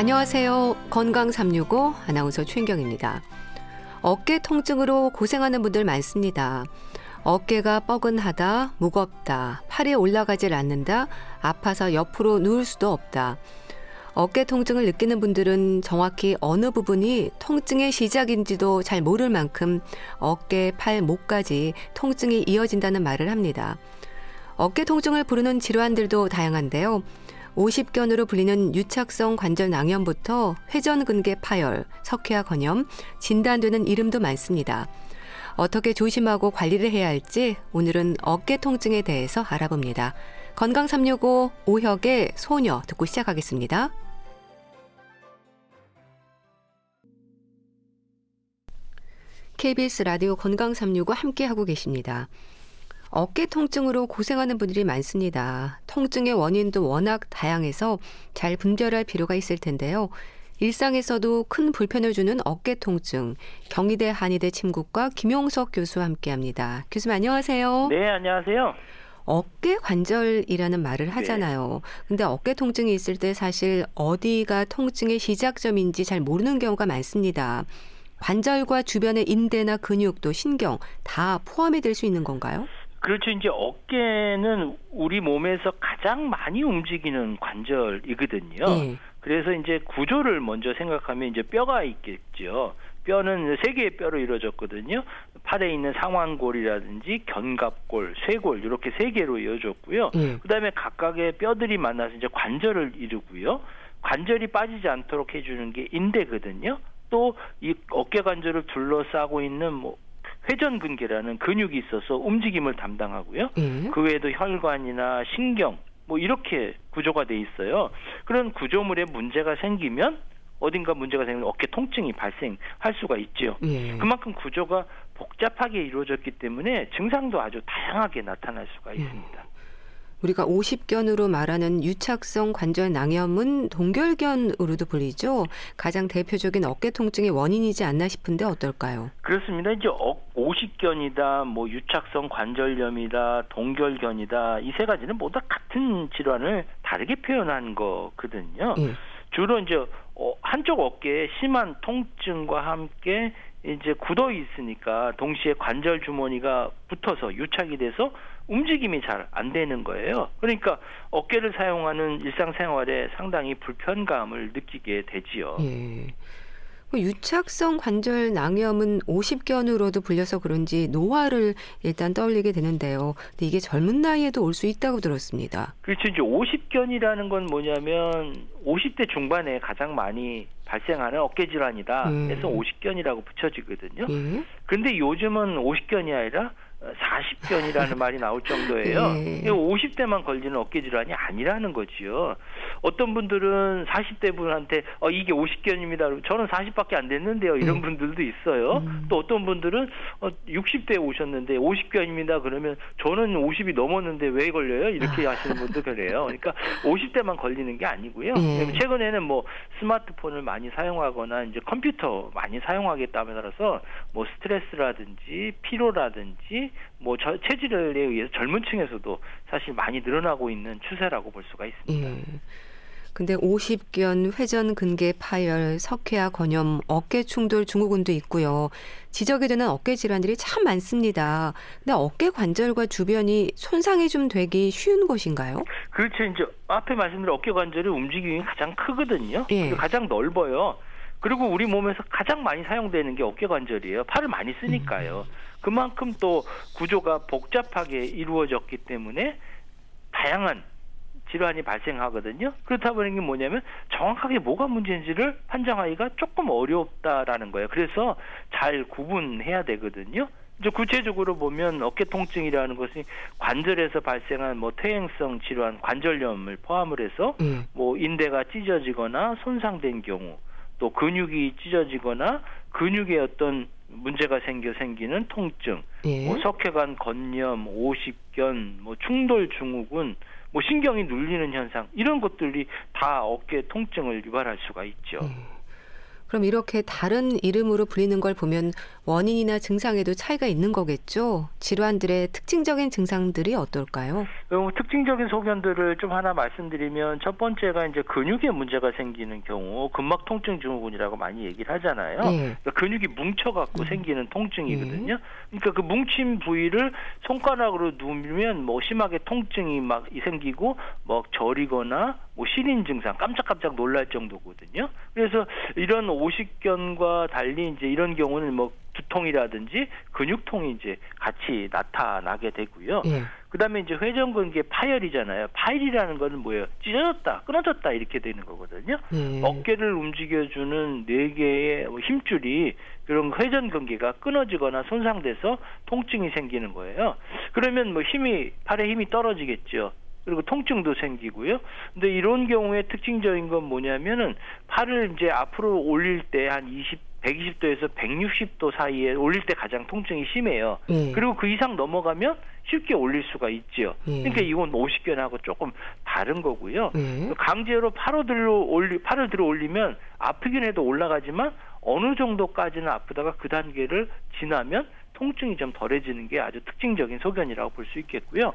안녕하세요. 건강 365 아나운서 최인경입니다. 어깨 통증으로 고생하는 분들 많습니다. 어깨가 뻐근하다, 무겁다, 팔이 올라가질 않는다, 아파서 옆으로 누울 수도 없다. 어깨 통증을 느끼는 분들은 정확히 어느 부분이 통증의 시작인지도 잘 모를 만큼 어깨, 팔, 목까지 통증이 이어진다는 말을 합니다. 어깨 통증을 부르는 질환들도 다양한데요. 50견으로 불리는 유착성 관절 낭염부터 회전근개 파열, 석회화 건염, 진단되는 이름도 많습니다. 어떻게 조심하고 관리를 해야 할지 오늘은 어깨 통증에 대해서 알아봅니다. 건강 365 오혁의 소녀 듣고 시작하겠습니다. KBS 라디오 건강 365 함께 하고 계십니다. 어깨 통증으로 고생하는 분들이 많습니다. 통증의 원인도 워낙 다양해서 잘 분별할 필요가 있을 텐데요. 일상에서도 큰 불편을 주는 어깨 통증. 경희대 한의대 침구과 김용석 교수와 함께 합니다. 교수님 안녕하세요. 네, 안녕하세요. 어깨 관절이라는 말을 네. 하잖아요. 네. 근데 어깨 통증이 있을 때 사실 어디가 통증의 시작점인지 잘 모르는 경우가 많습니다. 관절과 주변의 인대나 근육 또 신경 다 포함이 될 수 있는 건가요? 그렇죠. 이제 어깨는 우리 몸에서 가장 많이 움직이는 관절이거든요. 네. 그래서 이제 구조를 먼저 생각하면 이제 뼈가 있겠죠. 뼈는 세 개의 뼈로 이루어졌거든요. 팔에 있는 상완골이라든지 견갑골, 쇄골 이렇게 세 개로 이어졌고요. 네. 그다음에 각각의 뼈들이 만나서 이제 관절을 이루고요. 관절이 빠지지 않도록 해주는 게 인대거든요. 또 이 어깨 관절을 둘러싸고 있는 뭐 회전근개라는 근육이 있어서 움직임을 담당하고요. 예. 그 외에도 혈관이나 신경 뭐 이렇게 구조가 돼 있어요. 그런 구조물에 문제가 생기면 어딘가 문제가 생기면 어깨 통증이 발생할 수가 있죠. 예. 그만큼 구조가 복잡하게 이루어졌기 때문에 증상도 아주 다양하게 나타날 수가 예. 있습니다. 우리가 50견으로 말하는 유착성 관절 낭염은 동결견으로도 불리죠. 가장 대표적인 어깨 통증의 원인이지 않나 싶은데 어떨까요? 그렇습니다. 이제 50견이다, 뭐 유착성 관절염이다, 동결견이다 이 세 가지는 모두 같은 질환을 다르게 표현한 거거든요. 예. 주로 이제 어, 한쪽 어깨에 심한 통증과 함께 이제 굳어 있으니까 동시에 관절 주머니가 붙어서 유착이 돼서 움직임이 잘 안 되는 거예요. 그러니까 어깨를 사용하는 일상생활에 상당히 불편감을 느끼게 되지요. 예. 그 유착성 관절 낭염은 50견으로도 불려서 그런지 노화를 일단 떠올리게 되는데요. 근데 이게 젊은 나이에도 올 수 있다고 들었습니다. 그렇죠. 이제 50견이라는 건 뭐냐면 50대 중반에 가장 많이 발생하는 어깨 질환이다. 예. 그래서 50견이라고 붙여지거든요. 예. 근데 요즘은 50견이 아니라 40견이라는 말이 나올 정도예요. 예. 50대만 걸리는 어깨 질환이 아니라는 거지요. 어떤 분들은 40대 분한테 어 이게 50견입니다. 저는 40밖에 안 됐는데요. 이런 음. 분들도 있어요. 음. 또 어떤 분들은 어 60대 오셨는데 50견입니다. 그러면 저는 50이 넘었는데 왜 걸려요? 이렇게 아. 하시는 분도 그래요. 그러니까 50대만 걸리는 게 아니고요. 예. 최근에는 뭐 스마트폰을 많이 사용하거나 이제 컴퓨터 많이 사용하기 따라서 뭐 스트레스라든지 피로라든지 뭐 저, 체질에 의해서 젊은 층에서도 사실 많이 늘어나고 있는 추세라고 볼 수가 있습니다. 예. 근데 50견 회전 근개 파열, 석회화 건염, 어깨 충돌 증후군도 있고요. 지적이 되는 어깨 질환들이 참 많습니다. 근데 어깨 관절과 주변이 손상이 좀 되기 쉬운 곳인가요? 그렇죠. 이제 앞에 말씀드린 어깨 관절의 움직임이 가장 크거든요. 예. 가장 넓어요. 그리고 우리 몸에서 가장 많이 사용되는 게 어깨 관절이에요. 팔을 많이 쓰니까요. 음. 그만큼 또 구조가 복잡하게 이루어졌기 때문에 다양한 질환이 발생하거든요. 그렇다 보니 뭐냐면 정확하게 뭐가 문제인지를 판정하기가 조금 어렵다라는 거예요. 그래서 잘 구분해야 되거든요. 이제 구체적으로 보면 어깨 통증이라는 것이 관절에서 발생한 뭐 퇴행성 질환, 관절염을 포함을 해서 음. 뭐 인대가 찢어지거나 손상된 경우, 또 근육이 찢어지거나 근육에 어떤 문제가 생겨 생기는 통증, 예. 뭐 석회관 건염, 오십견, 뭐 충돌 증후군, 뭐 신경이 눌리는 현상 이런 것들이 다 어깨 통증을 유발할 수가 있죠. 예. 그럼 이렇게 다른 이름으로 불리는 걸 보면 원인이나 증상에도 차이가 있는 거겠죠? 질환들의 특징적인 증상들이 어떨까요? 어, 특징적인 소견들을 좀 하나 말씀드리면 첫 번째가 이제 근육에 문제가 생기는 경우 근막 통증 증후군이라고 많이 얘기를 하잖아요. 네. 그러니까 근육이 뭉쳐갖고 음. 생기는 통증이거든요. 네. 그러니까 그 뭉친 부위를 손가락으로 누르면 뭐 심하게 통증이 막 생기고 뭐 저리거나 뭐 시린 증상 깜짝깜짝 놀랄 정도거든요. 그래서 이런 오십견과 달리 이제 이런 경우는 뭐 두통이라든지 근육통이 이제 같이 나타나게 되고요. 예. 그다음에 이제 회전근개 파열이잖아요. 파열이라는 거는 뭐예요? 찢어졌다, 끊어졌다 이렇게 되는 거거든요. 예. 어깨를 움직여주는 네 개의 뭐 힘줄이 그런 회전근개가 끊어지거나 손상돼서 통증이 생기는 거예요. 그러면 뭐 힘이 팔에 힘이 떨어지겠죠. 그리고 통증도 생기고요. 근데 이런 경우에 특징적인 건 뭐냐면은 팔을 이제 앞으로 올릴 때 한 20, 120도에서 160도 사이에 올릴 때 가장 통증이 심해요. 예. 그리고 그 이상 넘어가면 쉽게 올릴 수가 있지요. 예. 그러니까 이건 50견하고 조금 다른 거고요. 예. 강제로 팔을 들어 올리 팔을 들어 올리면 아프긴 해도 올라가지만 어느 정도까지는 아프다가 그 단계를 지나면 통증이 좀 덜해지는 게 아주 특징적인 소견이라고 볼 수 있겠고요.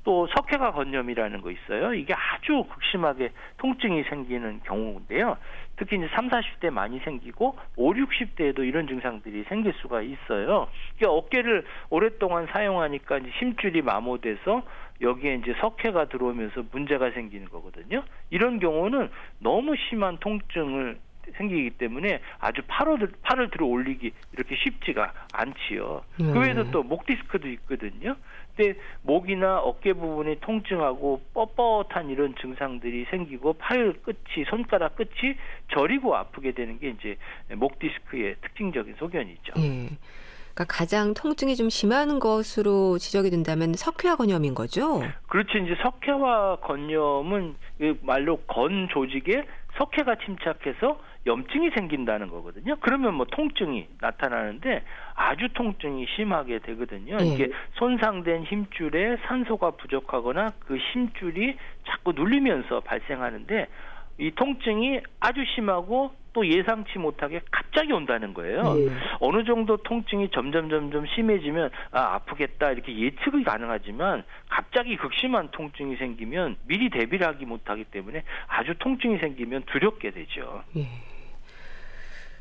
예. 또 석회가 건염이라는 거 있어요. 이게 아주 극심하게 통증이 생기는 경우인데요. 특히 이제 3, 40대 많이 생기고 5, 60대에도 이런 증상들이 생길 수가 있어요. 그러니까 어깨를 오랫동안 사용하니까 이제 힘줄이 마모돼서 여기에 이제 석회가 들어오면서 문제가 생기는 거거든요. 이런 경우는 너무 심한 통증을 생기기 때문에 아주 팔을, 팔을 들어 올리기 이렇게 쉽지가 않지요. 네. 그 외에도 또 목 디스크도 있거든요. 근데 목이나 어깨 부분이 통증하고 뻣뻣한 이런 증상들이 생기고 팔 끝이 손가락 끝이 저리고 아프게 되는 게 이제 목 디스크의 특징적인 소견이죠. 네. 그러니까 가장 통증이 좀 심한 것으로 지적이 된다면 석회화 건염인 거죠? 그렇죠. 이제 석회화 건염은 그 말로 건 조직에 석회가 침착해서 염증이 생긴다는 거거든요. 그러면 뭐 통증이 나타나는데 아주 통증이 심하게 되거든요. 네. 이게 손상된 힘줄에 산소가 부족하거나 그 힘줄이 자꾸 눌리면서 발생하는데 이 통증이 아주 심하고 또 예상치 못하게 갑자기 온다는 거예요. 네. 어느 정도 통증이 점점 점점 심해지면 아 아프겠다 이렇게 예측이 가능하지만 갑자기 극심한 통증이 생기면 미리 대비를 하기 못하기 때문에 아주 통증이 생기면 두렵게 되죠. 네.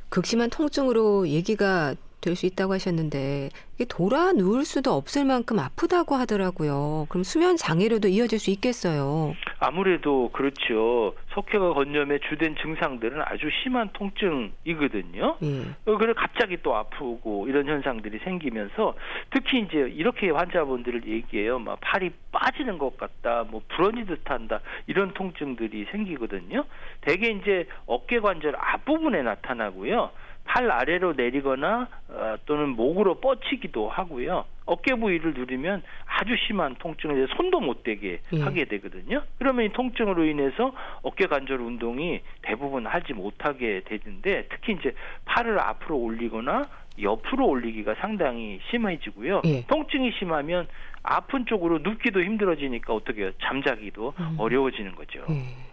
극심한 통증으로 얘기가 될 수 있다고 하셨는데 이게 돌아 누울 수도 없을 만큼 아프다고 하더라고요. 그럼 수면 장애로도 이어질 수 있겠어요. 아무래도 그렇죠. 석회가 건염의 주된 증상들은 아주 심한 통증이거든요. 예. 어, 그래 갑자기 또 아프고 이런 현상들이 생기면서 특히 이제 이렇게 환자분들을 얘기해요. 막 팔이 빠지는 것 같다, 뭐 부러지 듯한다 이런 통증들이 생기거든요. 대개 이제 어깨 관절 앞부분에 나타나고요. 팔 아래로 내리거나 어, 또는 목으로 뻗치기도 하고요. 어깨 부위를 누르면 아주 심한 통증을 손도 못 대게 예. 하게 되거든요. 그러면 이 통증으로 인해서 어깨 관절 운동이 대부분 하지 못하게 되는데 특히 이제 팔을 앞으로 올리거나 옆으로 올리기가 상당히 심해지고요. 예. 통증이 심하면 아픈 쪽으로 눕기도 힘들어지니까 어떻게 해요? 잠자기도 음. 어려워지는 거죠. 예.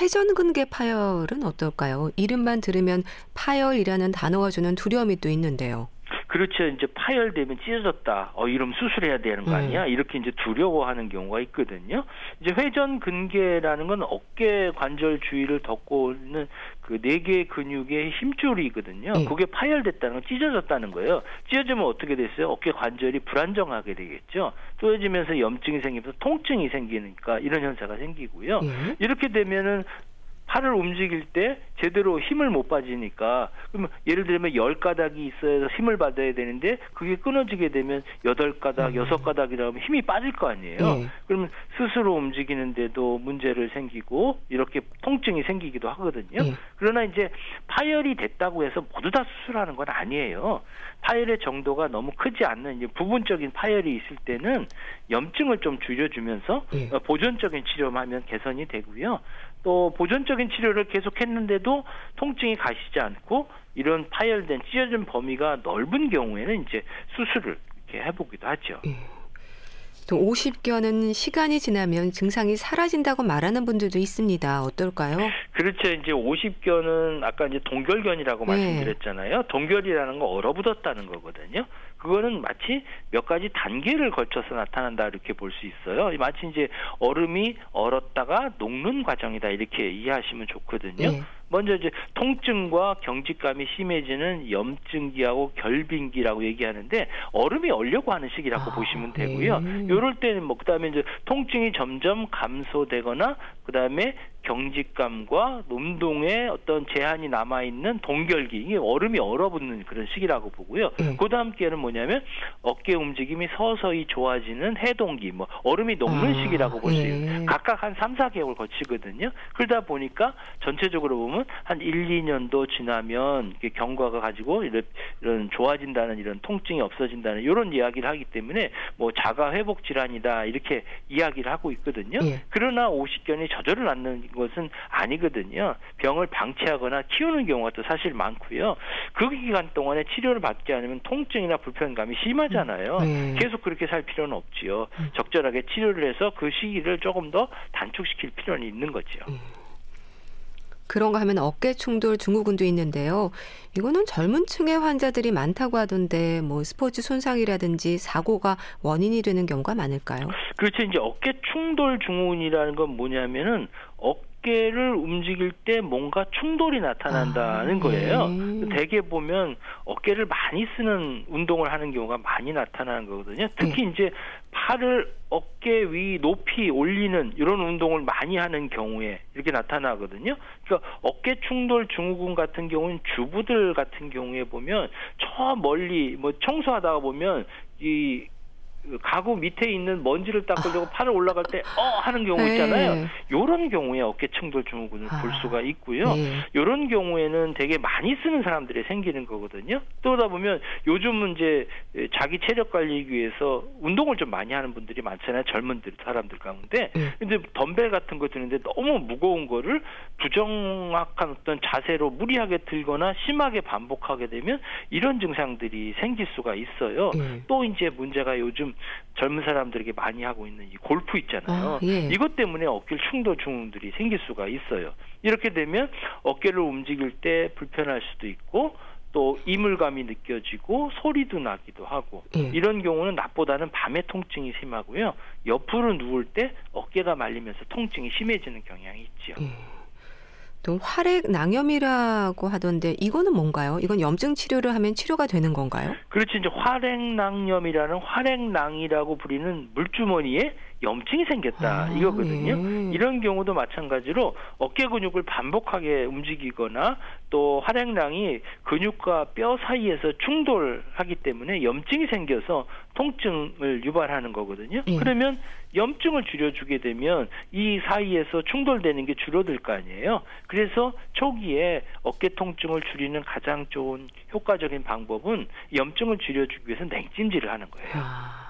회전근개 파열은 어떨까요? 이름만 들으면 파열이라는 단어가 주는 두려움이 또 있는데요. 그렇죠. 이제 파열되면 찢어졌다. 어, 이러면 수술해야 되는 거 음. 아니야? 음. 이렇게 이제 두려워하는 경우가 있거든요. 이제 회전 근개라는 건 어깨 관절 주위를 덮고 있는 그 네 개의 근육의 힘줄이거든요. 음. 그게 파열됐다는 건 찢어졌다는 거예요. 찢어지면 어떻게 됐어요? 어깨 관절이 불안정하게 되겠죠. 쪼여지면서 염증이 생기면서 통증이 생기니까 이런 현상가 생기고요. 음. 이렇게 되면은 팔을 움직일 때 제대로 힘을 못 빠지니까 그러면 예를 들면 열 가닥이 있어야 힘을 받아야 되는데 그게 끊어지게 되면 여덟 가닥, 음. 여섯 가닥이라면 힘이 빠질 거 아니에요. 네. 그러면 스스로 움직이는데도 문제를 생기고 이렇게 통증이 생기기도 하거든요. 네. 그러나 이제 파열이 됐다고 해서 모두 다 수술하는 건 아니에요. 파열의 정도가 너무 크지 않는 이제 부분적인 파열이 있을 때는 염증을 좀 줄여주면서 네. 보존적인 치료만 하면 개선이 되고요. 또 보존적인 치료를 계속했는데도 통증이 가시지 않고 이런 파열된 찢어진 범위가 넓은 경우에는 이제 수술을 이렇게 해보기도 하죠. 예. 또 50견은 시간이 지나면 증상이 사라진다고 말하는 분들도 있습니다. 어떨까요? 그렇죠. 이제 50견은 아까 이제 동결견이라고 네. 말씀드렸잖아요. 동결이라는 거 얼어붙었다는 거거든요. 그거는 마치 몇 가지 단계를 거쳐서 나타난다 이렇게 볼 수 있어요. 마치 이제 얼음이 얼었다가 녹는 과정이다 이렇게 이해하시면 좋거든요. 네. 먼저 이제 통증과 경직감이 심해지는 염증기하고 결빙기라고 얘기하는데 얼음이 얼려고 하는 시기라고 아, 보시면 되고요. 네. 요럴 때는 뭐 그다음에 이제 통증이 점점 감소되거나 그다음에 경직감과 운동에 어떤 제한이 남아 있는 동결기 이게 얼음이 얼어붙는 그런 시기라고 보고요. 네. 그다음 기에는 뭐냐면 어깨 움직임이 서서히 좋아지는 해동기 뭐 얼음이 녹는 아, 시기라고 볼수 네. 있어요. 각각 한 3, 4개월 거치거든요. 그러다 보니까 전체적으로 보면 한 1, 2년도 지나면 경과가 가지고 이런, 이런 좋아진다는 이런 통증이 없어진다는 이런 이야기를 하기 때문에 뭐 자가 회복 질환이다 이렇게 이야기를 하고 있거든요. 네. 그러나 50견이 저절로 낫는 것은 아니거든요. 병을 방치하거나 키우는 경우가 또 사실 많고요. 그 기간 동안에 치료를 받지 않으면 통증이나 불편감이 심하잖아요. 네. 계속 그렇게 살 필요는 없지요. 음. 적절하게 치료를 해서 그 시기를 조금 더 단축시킬 필요는 있는 거죠. 음. 그런 거 하면 어깨 충돌 증후군도 있는데요. 이거는 젊은 층의 환자들이 많다고 하던데 뭐 스포츠 손상이라든지 사고가 원인이 되는 경우가 많을까요? 그렇죠. 이제 어깨 충돌 증후군이라는 건 뭐냐면은 어깨 를 움직일 때 뭔가 충돌이 나타난다는 아, 거예요. 네. 대개 보면 어깨를 많이 쓰는 운동을 하는 경우가 많이 나타나는 거거든요. 특히 네. 이제 팔을 어깨 위 높이 올리는 이런 운동을 많이 하는 경우에 이렇게 나타나거든요. 그러니까 어깨 충돌 증후군 같은 경우는 주부들 같은 경우에 보면 저 멀리 뭐 청소하다가 보면 이 가구 밑에 있는 먼지를 닦으려고 아. 팔을 올라갈 때 어 하는 경우 네. 있잖아요. 네. 요런 경우에 어깨 충돌 증후군을 아. 볼 수가 있고요. 네. 요런 경우에는 되게 많이 쓰는 사람들이 생기는 거거든요. 그러다 보면 요즘은 이제 자기 체력 관리기 위해서 운동을 좀 많이 하는 분들이 많잖아요. 젊은 사람들 가운데. 네. 근데 덤벨 같은 거 드는데 너무 무거운 거를 부정확한 어떤 자세로 무리하게 들거나 심하게 반복하게 되면 이런 증상들이 생길 수가 있어요. 네. 또 이제 문제가 요즘 젊은 사람들에게 많이 하고 있는 이 골프 있잖아요. 아, 예. 이것 때문에 어깨 충돌 증후들이 생길 수가 있어요. 이렇게 되면 어깨를 움직일 때 불편할 수도 있고 또 이물감이 느껴지고 소리도 나기도 하고 예. 이런 경우는 낮보다는 밤에 통증이 심하고요. 옆으로 누울 때 어깨가 말리면서 통증이 심해지는 경향이 있죠. 예. 또 활액 낭염이라고 하던데 이거는 뭔가요? 이건 염증 치료를 하면 치료가 되는 건가요? 그렇지 이제 활액 낭염이라는 활액 낭이라고 부리는 물주머니에 염증이 생겼다 아, 이거거든요. 예. 이런 경우도 마찬가지로 어깨 근육을 반복하게 움직이거나 또 활액량이 근육과 뼈 사이에서 충돌하기 때문에 염증이 생겨서 통증을 유발하는 거거든요. 예. 그러면 염증을 줄여주게 되면 이 사이에서 충돌되는 게 줄어들 거 아니에요. 그래서 초기에 어깨 통증을 줄이는 가장 좋은 효과적인 방법은 염증을 줄여주기 위해서 냉찜질을 하는 거예요. 아.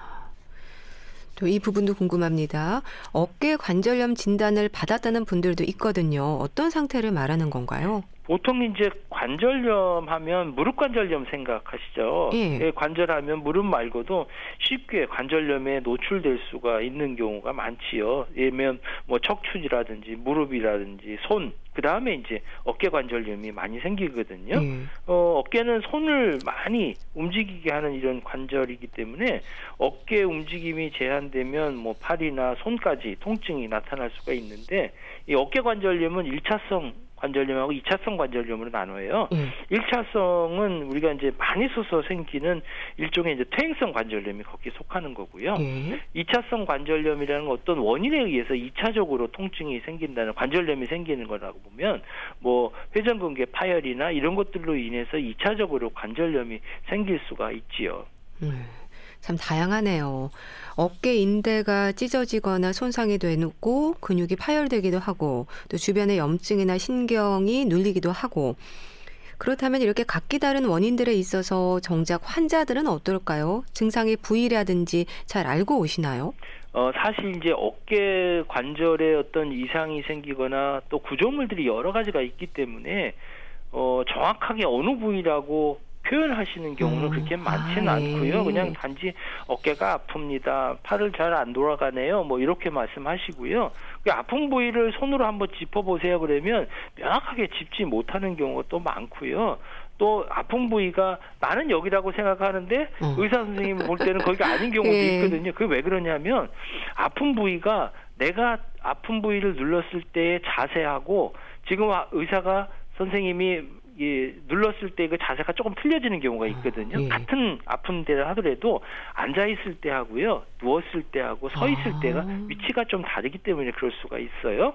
또 이 부분도 궁금합니다. 어깨 관절염 진단을 받았다는 분들도 있거든요. 어떤 상태를 말하는 건가요? 보통 이제 관절염 하면 무릎 관절염 생각하시죠. 예. 예. 관절하면 무릎 말고도 쉽게 관절염에 노출될 수가 있는 경우가 많지요. 예면 뭐 척추지라든지 무릎이라든지 손, 그 다음에 이제 어깨 관절염이 많이 생기거든요. 예. 어, 어깨는 손을 많이 움직이게 하는 이런 관절이기 때문에 어깨 움직임이 제한되면 뭐 팔이나 손까지 통증이 나타날 수가 있는데 이 어깨 관절염은 일차성 관절염하고 2차성 관절염으로 나눠요. 음. 1차성은 우리가 이제 많이 써서 생기는 일종의 이제 퇴행성 관절염이 거기에 속하는 거고요. 음. 2차성 관절염이라는 어떤 원인에 의해서 2차적으로 통증이 생긴다는 관절염이 생기는 거라고 보면 뭐 회전근개 파열이나 이런 것들로 인해서 2차적으로 관절염이 생길 수가 있지요. 음. 참 다양하네요. 어깨 인대가 찢어지거나 손상이 되고 근육이 파열되기도 하고 또 주변의 염증이나 신경이 눌리기도 하고 그렇다면 이렇게 각기 다른 원인들에 있어서 정작 환자들은 어떨까요? 증상의 부위라든지 잘 알고 오시나요? 어, 사실 이제 어깨 관절에 어떤 이상이 생기거나 또 구조물들이 여러 가지가 있기 때문에 어, 정확하게 어느 부위라고 표현하시는 경우는 음. 그렇게 많지는 아, 예. 않고요. 그냥 단지 어깨가 아픕니다. 팔을 잘 안 돌아가네요. 뭐 이렇게 말씀하시고요. 그 아픈 부위를 손으로 한번 짚어보세요. 그러면 명확하게 짚지 못하는 경우가 또 많고요. 또 아픈 부위가 나는 여기라고 생각하는데 어. 의사 선생님 볼 때는 거기가 아닌 경우도 예. 있거든요. 그게 왜 그러냐면 아픈 부위가 내가 아픈 부위를 눌렀을 때의 자세하고 지금 의사가 선생님이 예, 눌렀을 때 그 자세가 조금 틀려지는 경우가 있거든요. 아, 예. 같은 아픈 데를 하더라도 앉아 있을 때 하고요, 누웠을 때 하고 서 있을 아. 때가 위치가 좀 다르기 때문에 그럴 수가 있어요.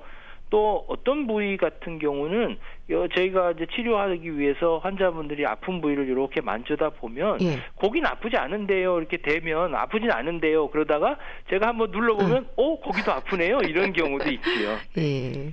또 어떤 부위 같은 경우는 저희가 이제 치료하기 위해서 환자분들이 아픈 부위를 이렇게 만져다 보면 예. 거긴 아프지 않은데요 이렇게 되면 아프진 않은데요 그러다가 제가 한번 눌러보면 음. 어 거기도 아프네요 이런 경우도 있지요. 예.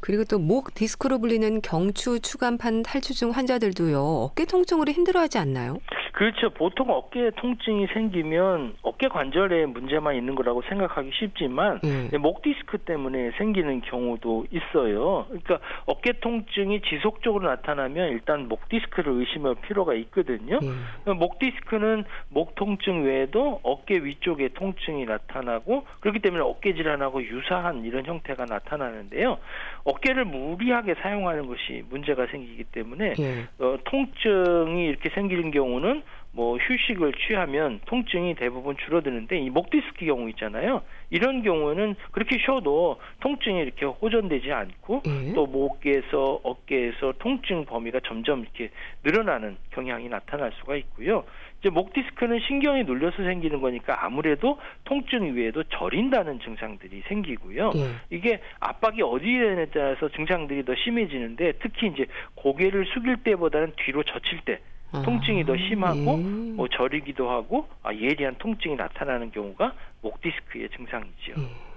그리고 또 목 디스크로 불리는 경추, 추간판 탈추증 환자들도요. 어깨 통증으로 힘들어하지 않나요? 그렇죠. 보통 어깨 통증이 생기면 어깨 관절에 문제만 있는 거라고 생각하기 쉽지만 음. 목 디스크 때문에 생기는 경우도 있어요. 그러니까 어깨 통증이 지속적으로 나타나면 일단 목 디스크를 의심할 필요가 있거든요. 음. 목 디스크는 목 통증 외에도 어깨 위쪽에 통증이 나타나고 그렇기 때문에 어깨 질환하고 유사한 이런 형태가 나타나는데요. 어깨를 무리하게 사용하는 것이 문제가 생기기 때문에 예. 어, 통증이 이렇게 생기는 경우는 뭐 휴식을 취하면 통증이 대부분 줄어드는데 이 목 디스크 경우 있잖아요. 이런 경우는 그렇게 쉬어도 통증이 이렇게 호전되지 않고 예. 또 목에서 어깨에서 통증 범위가 점점 이렇게 늘어나는 경향이 나타날 수가 있고요. 이제 목 디스크는 신경이 눌려서 생기는 거니까 아무래도 통증 외에도 저린다는 증상들이 생기고요. 예. 이게 압박이 어디에 따라서 증상들이 더 심해지는데 특히 이제 고개를 숙일 때보다는 뒤로 젖힐 때 아, 통증이 더 심하고 예. 뭐 저리기도 하고 아, 예리한 통증이 나타나는 경우가 목 디스크의 증상이죠. 예.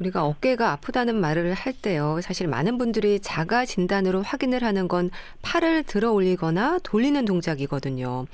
우리가 어깨가 아프다는 말을 할 때요. 사실 많은 분들이 자가 진단으로 확인을 하는 건 팔을 들어 올리거나 돌리는 동작이거든요.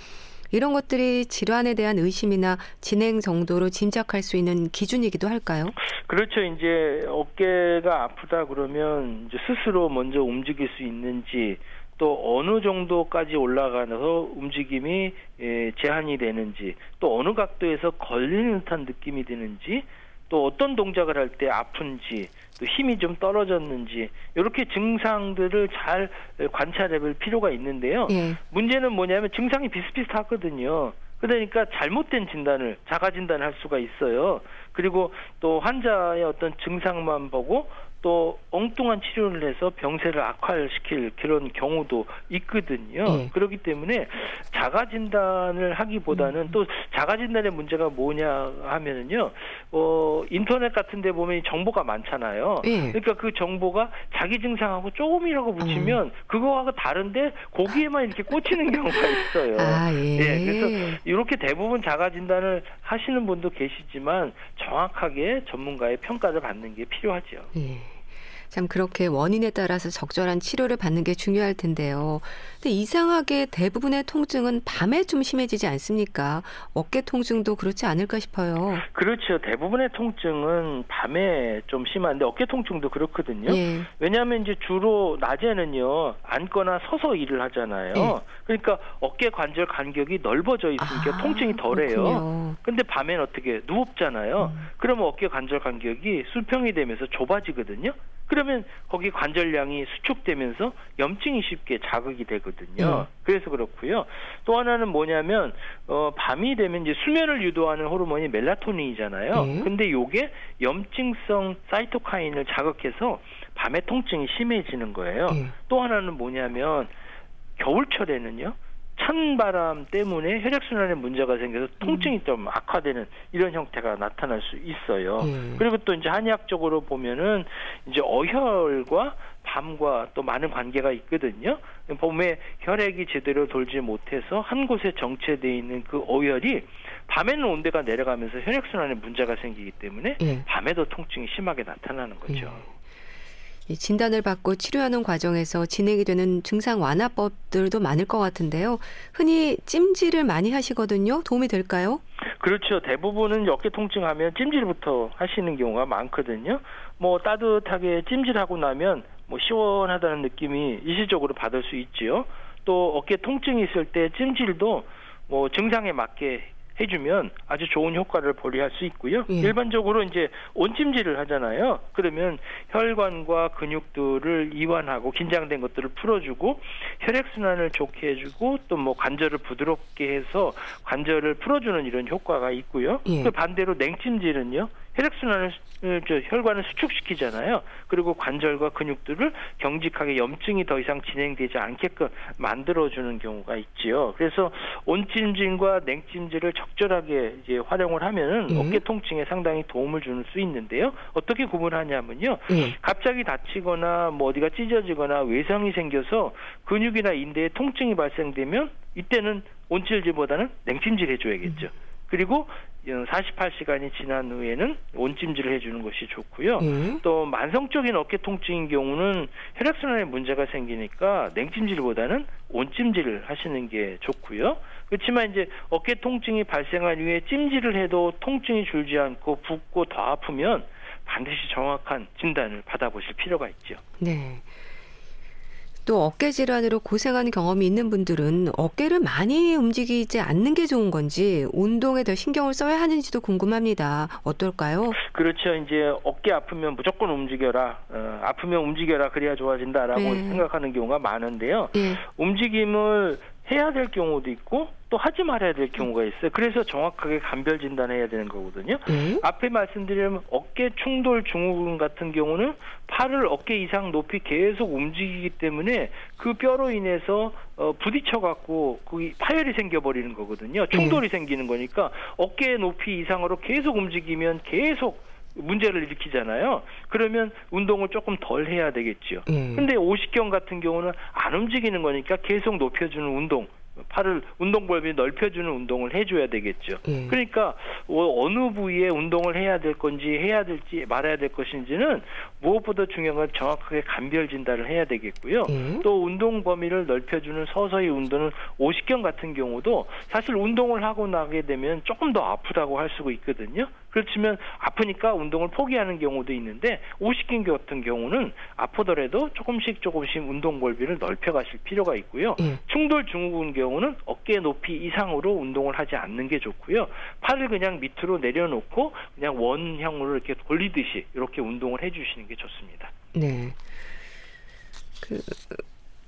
이런 것들이 질환에 대한 의심이나 진행 정도로 짐작할 수 있는 기준이기도 할까요? 그렇죠. 이제 어깨가 아프다 그러면 이제 스스로 먼저 움직일 수 있는지 또 어느 정도까지 올라가서 움직임이 예, 제한이 되는지 또 어느 각도에서 걸리는 듯한 느낌이 드는지 또 어떤 동작을 할 때 아픈지 또 힘이 좀 떨어졌는지 이렇게 증상들을 잘 관찰해 볼 필요가 있는데요. 예. 문제는 뭐냐면 증상이 비슷비슷하거든요. 그러니까 잘못된 진단을 자가 진단을 할 수가 있어요. 그리고 또 환자의 어떤 증상만 보고 또 엉뚱한 치료를 해서 병세를 악화시킬 그런 경우도 있거든요. 네. 그렇기 때문에 자가 진단을 하기보다는 음. 또 자가 진단의 문제가 뭐냐 하면은요. 어 인터넷 같은 데 보면 정보가 많잖아요. 네. 그러니까 그 정보가 자기 증상하고 조금이라고 붙이면 음. 그거하고 다른데 거기에만 이렇게 꽂히는 경우가 있어요. 아, 예. 네, 그래서 이렇게 대부분 자가 진단을 하시는 분도 계시지만 정확하게 전문가의 평가를 받는 게 필요하죠. 예. 참 그렇게 원인에 따라서 적절한 치료를 받는 게 중요할 텐데요. 근데 이상하게 대부분의 통증은 밤에 좀 심해지지 않습니까? 어깨 통증도 그렇지 않을까 싶어요. 그렇죠. 대부분의 통증은 밤에 좀 심한데 어깨 통증도 그렇거든요. 예. 왜냐하면 이제 주로 낮에는요 앉거나 서서 일을 하잖아요. 예. 그러니까 어깨 관절 간격이 넓어져 있으니까 아, 통증이 덜해요. 그렇군요. 근데 밤엔 어떻게 누웠잖아요. 음. 그러면 어깨 관절 간격이 수평이 되면서 좁아지거든요. 그 러면 거기 관절량이 수축되면서 염증이 쉽게 자극이 되거든요. 네. 그래서 그렇고요. 또 하나는 뭐냐면 어 밤이 되면 이제 수면을 유도하는 호르몬이 멜라토닌이잖아요. 네. 근데 요게 염증성 사이토카인을 자극해서 밤에 통증이 심해지는 거예요. 네. 또 하나는 뭐냐면 겨울철에는요. 찬바람 때문에 혈액순환에 문제가 생겨서 통증이 음. 좀 악화되는 이런 형태가 나타날 수 있어요. 음. 그리고 또 이제 한의학적으로 보면은 이제 어혈과 밤과 또 많은 관계가 있거든요. 봄에 혈액이 제대로 돌지 못해서 한 곳에 정체되어 있는 그 어혈이 밤에는 온도가 내려가면서 혈액순환에 문제가 생기기 때문에 예. 밤에도 통증이 심하게 나타나는 거죠. 예. 진단을 받고 치료하는 과정에서 진행이 되는 증상 완화법들도 많을 것 같은데요. 흔히 찜질을 많이 하시거든요. 도움이 될까요? 그렇죠. 대부분은 어깨 통증하면 찜질부터 하시는 경우가 많거든요. 뭐 따뜻하게 찜질하고 나면 뭐 시원하다는 느낌이 일시적으로 받을 수 있지요. 또또 어깨 통증이 있을 때 찜질도 뭐 증상에 맞게 해주면 아주 좋은 효과를 발휘할 수 있고요. 예. 일반적으로 이제 온찜질을 하잖아요. 그러면 혈관과 근육들을 이완하고 긴장된 것들을 풀어주고 혈액 순환을 좋게 해주고 또 뭐 관절을 부드럽게 해서 관절을 풀어주는 이런 효과가 있고요. 예. 그 반대로 냉찜질은요. 혈액순환을 저 혈관을 수축시키잖아요. 그리고 관절과 근육들을 경직하게 염증이 더 이상 진행되지 않게끔 만들어주는 경우가 있지요. 그래서 온찜질과 냉찜질을 적절하게 이제 활용을 하면은 예. 어깨 통증에 상당히 도움을 주는 수 있는데요. 어떻게 구분하냐면요. 예. 갑자기 다치거나 뭐 어디가 찢어지거나 외상이 생겨서 근육이나 인대에 통증이 발생되면 이때는 온찜질보다는 냉찜질 해줘야겠죠. 음. 그리고 48시간이 지난 후에는 온찜질을 해주는 것이 좋고요. 음. 또 만성적인 어깨 통증인 경우는 혈액순환에 문제가 생기니까 냉찜질보다는 온찜질을 하시는 게 좋고요. 그렇지만 이제 어깨 통증이 발생한 이후에 찜질을 해도 통증이 줄지 않고 붓고 더 아프면 반드시 정확한 진단을 받아보실 필요가 있죠. 네. 또 어깨 질환으로 고생하는 경험이 있는 분들은 어깨를 많이 움직이지 않는 게 좋은 건지 운동에 더 신경을 써야 하는지도 궁금합니다. 어떨까요? 그렇죠. 이제 어깨 아프면 무조건 움직여라. 어, 아프면 움직여라. 그래야 좋아진다라고 네. 생각하는 경우가 많은데요. 네. 움직임을 해야 될 경우도 있고 또 하지 말아야 될 경우가 있어요. 그래서 정확하게 감별 진단해야 되는 거거든요. 음? 앞에 말씀드리면 어깨 충돌 증후군 같은 경우는 팔을 어깨 이상 높이 계속 움직이기 때문에 그 뼈로 인해서 어, 부딪혀 갖고 그 파열이 생겨 버리는 거거든요. 충돌이 음. 생기는 거니까 어깨 높이 이상으로 계속 움직이면 계속 문제를 일으키잖아요. 그러면 운동을 조금 덜 해야 되겠죠. 음. 근데 오십경 같은 경우는 안 움직이는 거니까 계속 높여주는 운동 팔을 운동 범위 넓혀주는 운동을 해줘야 되겠죠. 예. 그러니까 어, 어느 부위에 운동을 해야 될 건지 해야 될지 말아야 될 것인지는 무엇보다 중요한 건 정확하게 감별 진단을 해야 되겠고요. 예. 또 운동 범위를 넓혀주는 서서히 운동은 오십경 같은 경우도 사실 운동을 하고 나게 되면 조금 더 아프다고 할 수가 있거든요. 그렇지만 아프니까 운동을 포기하는 경우도 있는데 오십경 같은 경우는 아프더라도 조금씩 조금씩 운동 범위를 넓혀 가실 필요가 있고요. 예. 충돌 증후군 경우는 어깨 높이 이상으로 운동을 하지 않는 게 좋고요. 팔을 그냥 밑으로 내려놓고 그냥 원형으로 이렇게 돌리듯이 이렇게 운동을 해 주시는 게 좋습니다. 네. 그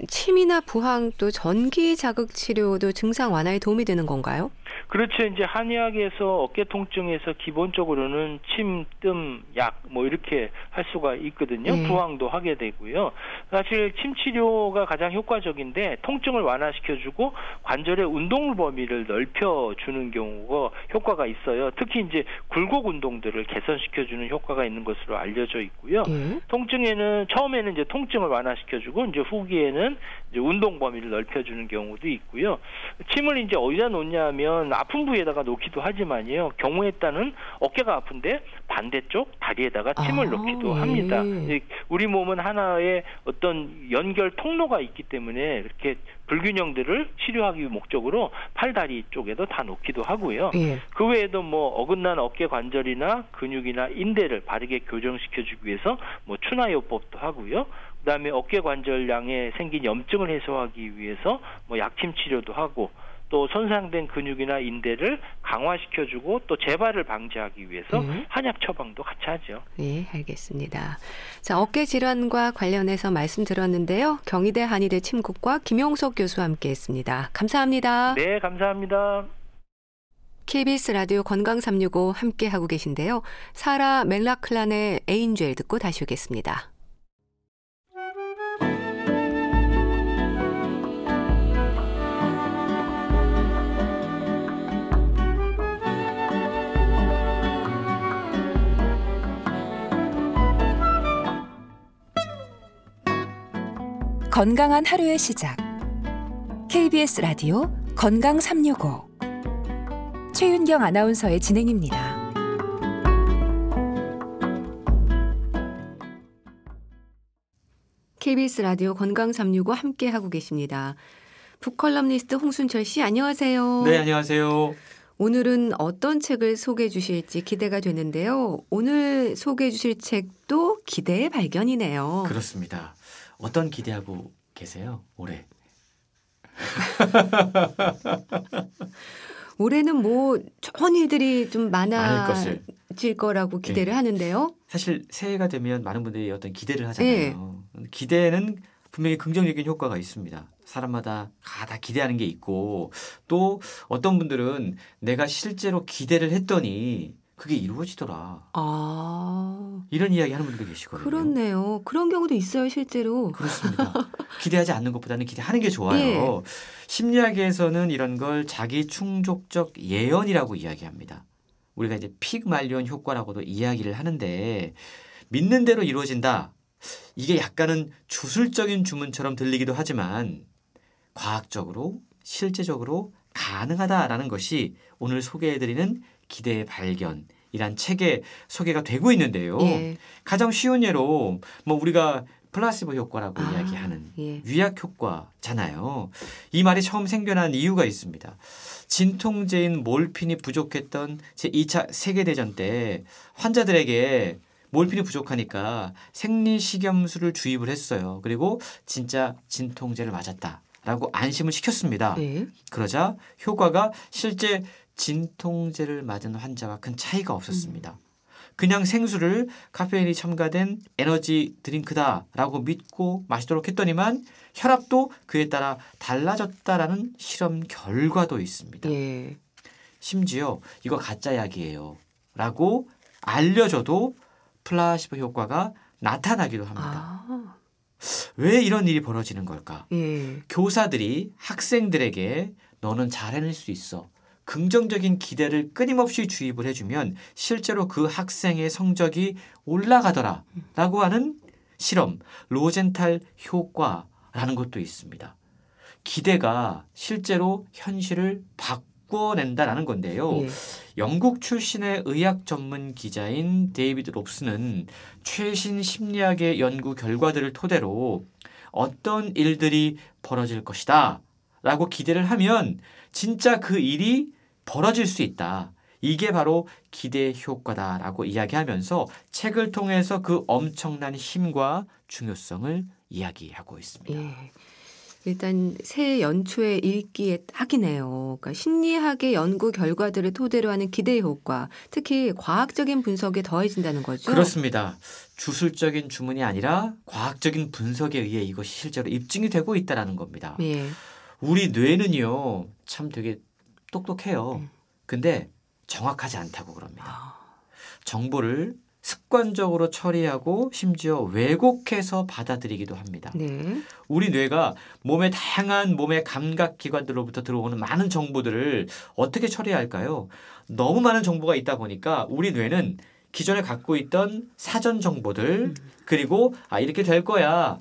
침이나 부항 또 전기 자극 치료도 증상 완화에 도움이 되는 건가요? 그렇죠. 이제 한의학에서 어깨 통증에서 기본적으로는 침, 뜸, 약 뭐 이렇게 할 수가 있거든요. 네. 부항도 하게 되고요. 사실 침 치료가 가장 효과적인데 통증을 완화시켜주고 관절의 운동 범위를 넓혀주는 경우가 효과가 있어요. 특히 이제 굴곡 운동들을 개선시켜주는 효과가 있는 것으로 알려져 있고요. 네. 통증에는 처음에는 이제 통증을 완화시켜주고 이제 후기에는 이제 운동 범위를 넓혀주는 경우도 있고요. 침을 이제 어디다 놓냐면 아픈 부위에다가 놓기도 하지만요. 경우에 따른 어깨가 아픈데 반대쪽 다리에다가 침을 아, 놓기도 예. 합니다. 우리 몸은 하나의 어떤 연결 통로가 있기 때문에 이렇게 불균형들을 치료하기 목적으로 팔 다리 쪽에도 다 놓기도 하고요. 예. 그 외에도 뭐 어긋난 어깨 관절이나 근육이나 인대를 바르게 교정시켜 주기 위해서 뭐 추나요법도 하고요. 그다음에 어깨 관절량에 생긴 염증을 해소하기 위해서 뭐 약침 치료도 하고 또 손상된 근육이나 인대를 강화시켜주고 또 재발을 방지하기 위해서 음. 한약 처방도 같이 하죠. 네, 알겠습니다. 자, 어깨 질환과 관련해서 말씀 들었는데요. 경희대 한의대 침구과 김용석 교수와 함께했습니다. 감사합니다. 네, 감사합니다. KBS 라디오 건강 365 함께 하고 계신데요. 사라 멜라클란의 에인젤 듣고 다시 오겠습니다. 건강한 하루의 시작. KBS 라디오 건강 365. 최윤경 아나운서의 진행입니다. KBS 라디오 건강 365 함께 하고 계십니다. 북컬럼니스트 홍순철 씨 안녕하세요. 네, 안녕하세요. 오늘은 어떤 책을 소개해 주실지 기대가 되는데요. 오늘 소개해 주실 책도 기대의 발견이네요. 그렇습니다. 어떤 기대하고 계세요? 올해? 올해는 뭐 좋은 일들이 좀 많아질 거라고 기대를 네. 하는데요. 사실 새해가 되면 많은 분들이 어떤 기대를 하잖아요. 네. 기대는 분명히 긍정적인 효과가 있습니다. 사람마다 다 기대하는 게 있고 또 어떤 분들은 내가 실제로 기대를 했더니 그게 이루어지더라. 아. 이런 이야기 하는 분들도 계시거든요. 그렇네요. 그런 경우도 있어요, 실제로. 그렇습니다. 기대하지 않는 것보다는 기대하는 게 좋아요. 예. 심리학에서는 이런 걸 자기 충족적 예언이라고 이야기합니다. 우리가 이제 픽말리온 효과라고도 이야기를 하는데 믿는 대로 이루어진다. 이게 약간은 주술적인 주문처럼 들리기도 하지만 과학적으로 실제적으로 가능하다라는 것이 오늘 소개해드리는 기대의 발견 이란 책에 소개가 되고 있는데요. 예. 가장 쉬운 예로 뭐 우리가 플라시보 효과라고 아, 이야기하는 예. 위약 효과잖아요. 이 말이 처음 생겨난 이유가 있습니다. 진통제인 몰핀이 부족했던 제2차 세계대전 때 환자들에게 몰핀이 부족하니까 생리식염수를 주입을 했어요. 그리고 진짜 진통제를 맞았다 라고 안심을 시켰습니다. 네. 그러자 효과가 실제 진통제를 맞은 환자와 큰 차이가 없었습니다. 음. 그냥 생수를 카페인이 첨가된 에너지 드링크다라고 믿고 마시도록 했더니만 혈압도 그에 따라 달라졌다라는 실험 결과도 있습니다. 예. 심지어 이거 가짜 약이에요. 라고 알려줘도 플라시보 효과가 나타나기도 합니다. 아. 왜 이런 일이 벌어지는 걸까? 예. 교사들이 학생들에게 너는 잘 해낼 수 있어. 긍정적인 기대를 끊임없이 주입을 해주면 실제로 그 학생의 성적이 올라가더라 라고 하는 실험, 로젠탈 효과라는 것도 있습니다. 기대가 실제로 현실을 바꿔낸다라는 건데요. 예. 영국 출신의 의학 전문 기자인 데이비드 롭슨은 최신 심리학의 연구 결과들을 토대로 어떤 일들이 벌어질 것이다 라고 기대를 하면 진짜 그 일이 벌어질 수 있다. 이게 바로 기대 효과다라고 이야기하면서 책을 통해서 그 엄청난 힘과 중요성을 이야기하고 있습니다. 예. 일단 새 연초의 읽기에 딱이네요. 그러니까 심리학의 연구 결과들을 토대로 하는 기대 효과, 특히 과학적인 분석에 더해진다는 거죠. 그렇습니다. 주술적인 주문이 아니라 과학적인 분석에 의해 이것이 실제로 입증이 되고 있다라는 겁니다. 예. 우리 뇌는요, 참 되게 똑똑해요. 음. 근데 정확하지 않다고 그럽니다. 아. 정보를 습관적으로 처리하고 심지어 왜곡해서 받아들이기도 합니다. 네. 우리 뇌가 몸의 다양한 몸의 감각 기관들로부터 들어오는 많은 정보들을 어떻게 처리할까요? 너무 많은 정보가 있다 보니까 우리 뇌는 기존에 갖고 있던 사전 정보들 음. 그리고 아 이렇게 될 거야.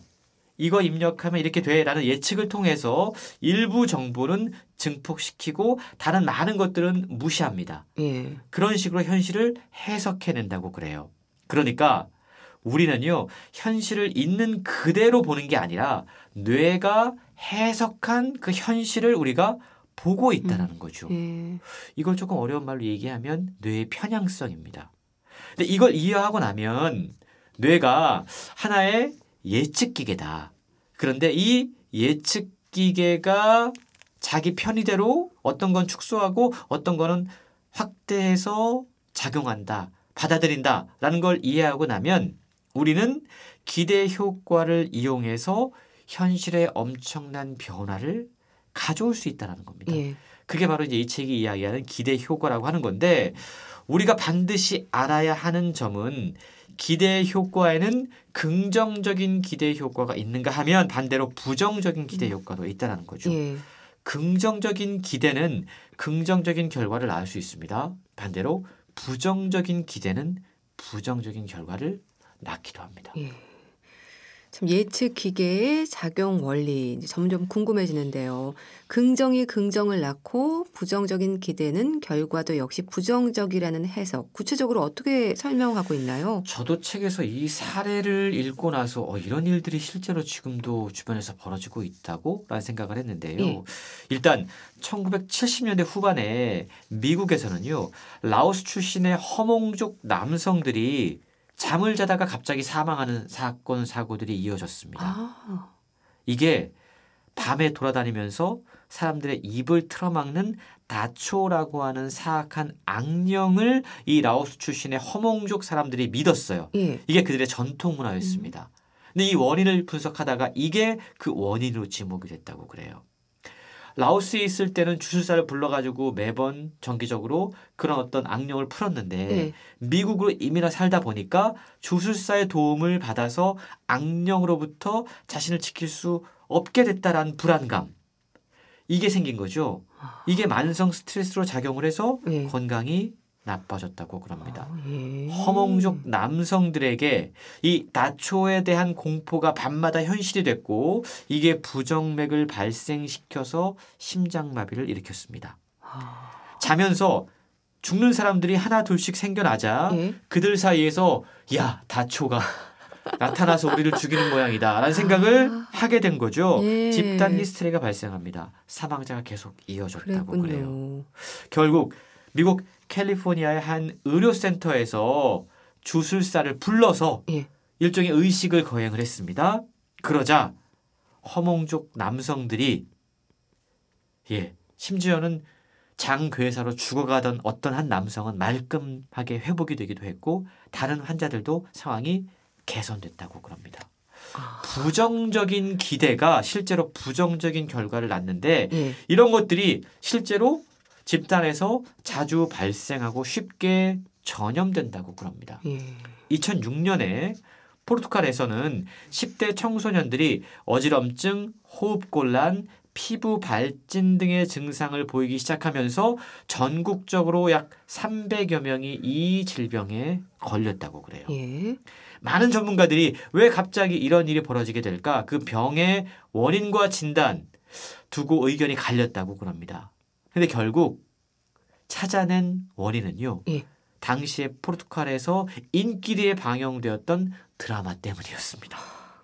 이거 입력하면 이렇게 돼라는 예측을 통해서 일부 정보는 증폭시키고 다른 많은 것들은 무시합니다. 예. 그런 식으로 현실을 해석해낸다고 그래요. 그러니까 우리는요, 현실을 있는 그대로 보는 게 아니라 뇌가 해석한 그 현실을 우리가 보고 있다라는 음. 거죠. 예. 이걸 조금 어려운 말로 얘기하면 뇌의 편향성입니다. 근데 이걸 이해하고 나면 뇌가 하나의 예측 기계다. 그런데 이 예측 기계가 자기 편의대로 어떤 건 축소하고 어떤 거는 확대해서 작용한다, 받아들인다 라는 걸 이해하고 나면 우리는 기대 효과를 이용해서 현실의 엄청난 변화를 가져올 수 있다는 겁니다. 예. 그게 바로 이제 이 책이 이야기하는 기대 효과라고 하는 건데 우리가 반드시 알아야 하는 점은 기대 효과에는 긍정적인 기대 효과가 있는가 하면 반대로 부정적인 기대 음. 효과도 있다는 거죠. 예. 긍정적인 기대는 긍정적인 결과를 낳을 수 있습니다. 반대로 부정적인 기대는 부정적인 결과를 낳기도 합니다. 예. 참 예측 기계의 작용 원리 점점 궁금해지는데요. 긍정이 긍정을 낳고 부정적인 기대는 결과도 역시 부정적이라는 해석. 구체적으로 어떻게 설명하고 있나요? 저도 책에서 이 사례를 읽고 나서 어, 이런 일들이 실제로 지금도 주변에서 벌어지고 있다고라는 생각을 했는데요. 예. 일단 1970년대 후반에 미국에서는요. 라오스 출신의 허몽족 남성들이 잠을 자다가 갑자기 사망하는 사건 사고들이 이어졌습니다. 아. 이게 밤에 돌아다니면서 사람들의 입을 틀어막는 다초라고 하는 사악한 악령을 이 라오스 출신의 허몽족 사람들이 믿었어요. 예. 이게 그들의 전통 문화였습니다. 음. 근데 이 원인을 분석하다가 이게 그 원인으로 지목이 됐다고 그래요. 라오스에 있을 때는 주술사를 불러가지고 매번 정기적으로 그런 어떤 악령을 풀었는데 네. 미국으로 이민을 살다 보니까 주술사의 도움을 받아서 악령으로부터 자신을 지킬 수 없게 됐다라는 불안감 이게 생긴 거죠. 이게 만성 스트레스로 작용을 해서 네. 건강이 나빠졌다고 그럽니다. 아, 예. 허몽족 남성들에게 이 나초에 대한 공포가 밤마다 현실이 됐고 이게 부정맥을 발생시켜서 심장마비를 일으켰습니다. 아... 자면서 죽는 사람들이 하나 둘씩 생겨나자 예? 그들 사이에서 야 다초가 나타나서 우리를 죽이는 모양이다라는 생각을 아... 하게 된 거죠. 예... 집단 히스테리가 발생합니다. 사망자가 계속 이어졌다고 그랬군요. 그래요. 결국 미국 캘리포니아의 한 의료센터에서 주술사를 불러서 예. 일종의 의식을 거행을 했습니다. 그러자 허몽족 남성들이 예 심지어는 장괴사로 죽어가던 어떤 한 남성은 말끔하게 회복이 되기도 했고 다른 환자들도 상황이 개선됐다고 그럽니다. 아. 부정적인 기대가 실제로 부정적인 결과를 낳는데 예. 이런 것들이 실제로 집단에서 자주 발생하고 쉽게 전염된다고 그럽니다. 예. 2006년에 포르투갈에서는 10대 청소년들이 어지럼증, 호흡곤란, 피부 발진 등의 증상을 보이기 시작하면서 전국적으로 약 300여 명이 이 질병에 걸렸다고 그래요. 예. 많은 전문가들이 왜 갑자기 이런 일이 벌어지게 될까? 그 병의 원인과 진단 두고 의견이 갈렸다고 그럽니다. 근데 결국 찾아낸 원인은요. 예. 당시에 포르투갈에서 인기리에 방영되었던 드라마 때문이었습니다.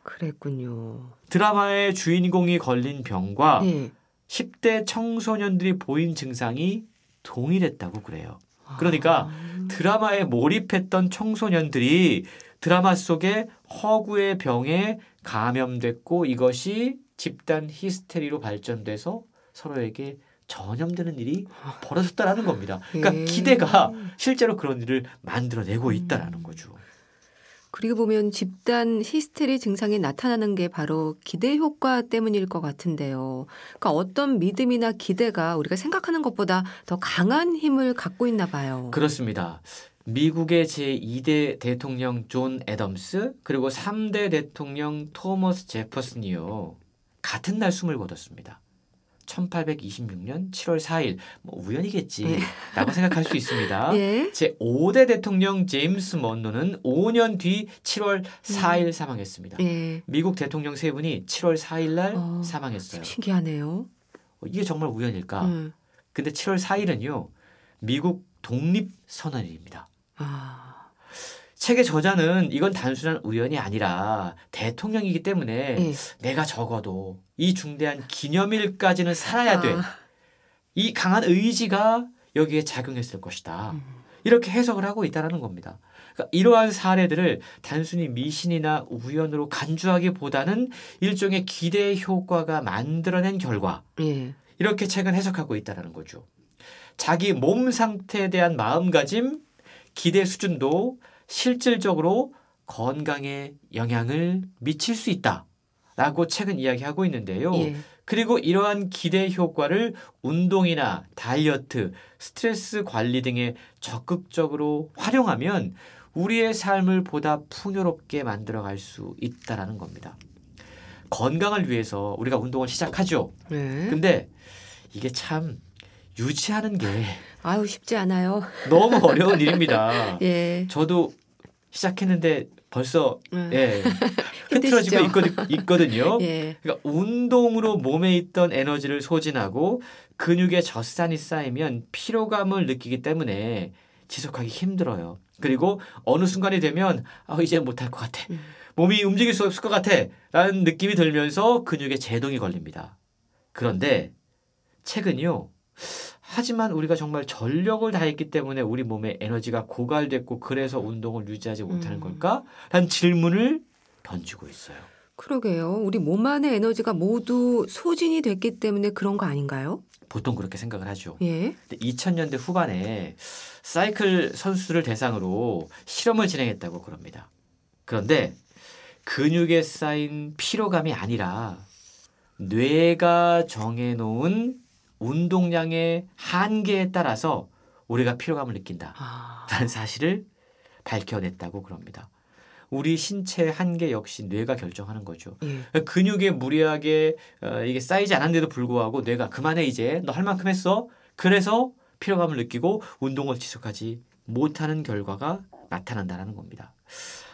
그랬군요. 드라마의 주인공이 걸린 병과 예. 10대 청소년들이 보인 증상이 동일했다고 그래요. 그러니까 아. 드라마에 몰입했던 청소년들이 드라마 속에 허구의 병에 감염됐고 이것이 집단 히스테리로 발전돼서 서로에게 전염되는 일이 벌어졌다라는 겁니다. 그러니까 예. 기대가 실제로 그런 일을 만들어내고 있다라는 거죠. 그리고 보면 집단 히스테리 증상이 나타나는 게 바로 기대 효과 때문일 것 같은데요. 그러니까 어떤 믿음이나 기대가 우리가 생각하는 것보다 더 강한 힘을 갖고 있나 봐요. 그렇습니다. 미국의 제2대 대통령 존 애덤스 그리고 3대 대통령 토머스 제퍼슨이요. 같은 날 숨을 거뒀습니다. 1826년 7월 4일 뭐 우연이겠지라고 네. 생각할 수 있습니다. 네. 제 5대 대통령 제임스 먼로는 5년 뒤 7월 4일 음. 사망했습니다. 네. 미국 대통령 세 분이 7월 4일 날 어, 사망했어요. 신기하네요. 어, 이게 정말 우연일까? 음. 근데 7월 4일은요. 미국 독립 선언일입니다. 아. 책의 저자는 이건 단순한 우연이 아니라 대통령이기 때문에 네. 내가 적어도 이 중대한 기념일까지는 살아야 돼. 아. 이 강한 의지가 여기에 작용했을 것이다. 음. 이렇게 해석을 하고 있다는 겁니다. 그러니까 이러한 사례들을 단순히 미신이나 우연으로 간주하기보다는 일종의 기대 효과가 만들어낸 결과 예. 이렇게 책은 해석하고 있다는 거죠. 자기 몸 상태에 대한 마음가짐, 기대 수준도 실질적으로 건강에 영향을 미칠 수 있다라고 책은 이야기하고 있는데요. 예. 그리고 이러한 기대 효과를 운동이나 다이어트, 스트레스 관리 등에 적극적으로 활용하면 우리의 삶을 보다 풍요롭게 만들어 갈 수 있다라는 겁니다. 건강을 위해서 우리가 운동을 시작하죠. 네. 근데 이게 참 유지하는 게 아유 쉽지 않아요. 너무 어려운 일입니다. 예. 저도 시작했는데 벌써 음. 예, 흐트러지고 있거 든, 요 예. 그러니까 운동으로 몸에 있던 에너지를 소진하고 근육에 젖산이 쌓이면 피로감을 느끼기 때문에 지속하기 힘들어요. 그리고 어느 순간이 되면 아 이제 못할 것 같아. 음. 몸이 움직일 수 없을 것 같아 라는 느낌이 들면서 근육에 제동이 걸립니다. 그런데 최근요. 하지만 우리가 정말 전력을 다했기 때문에 우리 몸에 에너지가 고갈됐고 그래서 운동을 유지하지 못하는 음. 걸까? 라는 질문을 던지고 있어요. 그러게요. 우리 몸 안의 에너지가 모두 소진이 됐기 때문에 그런 거 아닌가요? 보통 그렇게 생각을 하죠. 예. 2000년대 후반에 사이클 선수를 대상으로 실험을 진행했다고 그럽니다. 그런데 근육에 쌓인 피로감이 아니라 뇌가 정해놓은 운동량의 한계에 따라서 우리가 피로감을 느낀다라는 아. 사실을 밝혀냈다고 그럽니다. 우리 신체 한계 역시 뇌가 결정하는 거죠. 예. 근육에 무리하게 어, 이게 쌓이지 않았는데도 불구하고 뇌가 그만해 이제 너 할 만큼 했어. 그래서 피로감을 느끼고 운동을 지속하지 못하는 결과가 나타난다는 겁니다.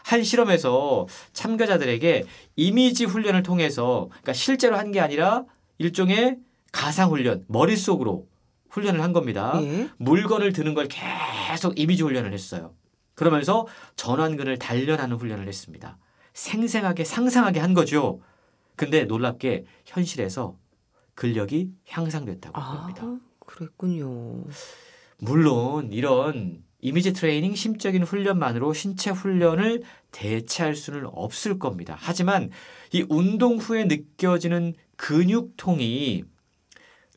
한 실험에서 참가자들에게 이미지 훈련을 통해서 그러니까 실제로 한 게 아니라 일종의 가상 훈련, 머릿속으로 훈련을 한 겁니다. 예. 물건을 드는 걸 계속 이미지 훈련을 했어요. 그러면서 전완근을 단련하는 훈련을 했습니다. 생생하게 상상하게 한 거죠. 근데 놀랍게 현실에서 근력이 향상됐다고 아, 합니다. 그랬군요. 물론 이런 이미지 트레이닝 심적인 훈련만으로 신체 훈련을 대체할 수는 없을 겁니다. 하지만 이 운동 후에 느껴지는 근육통이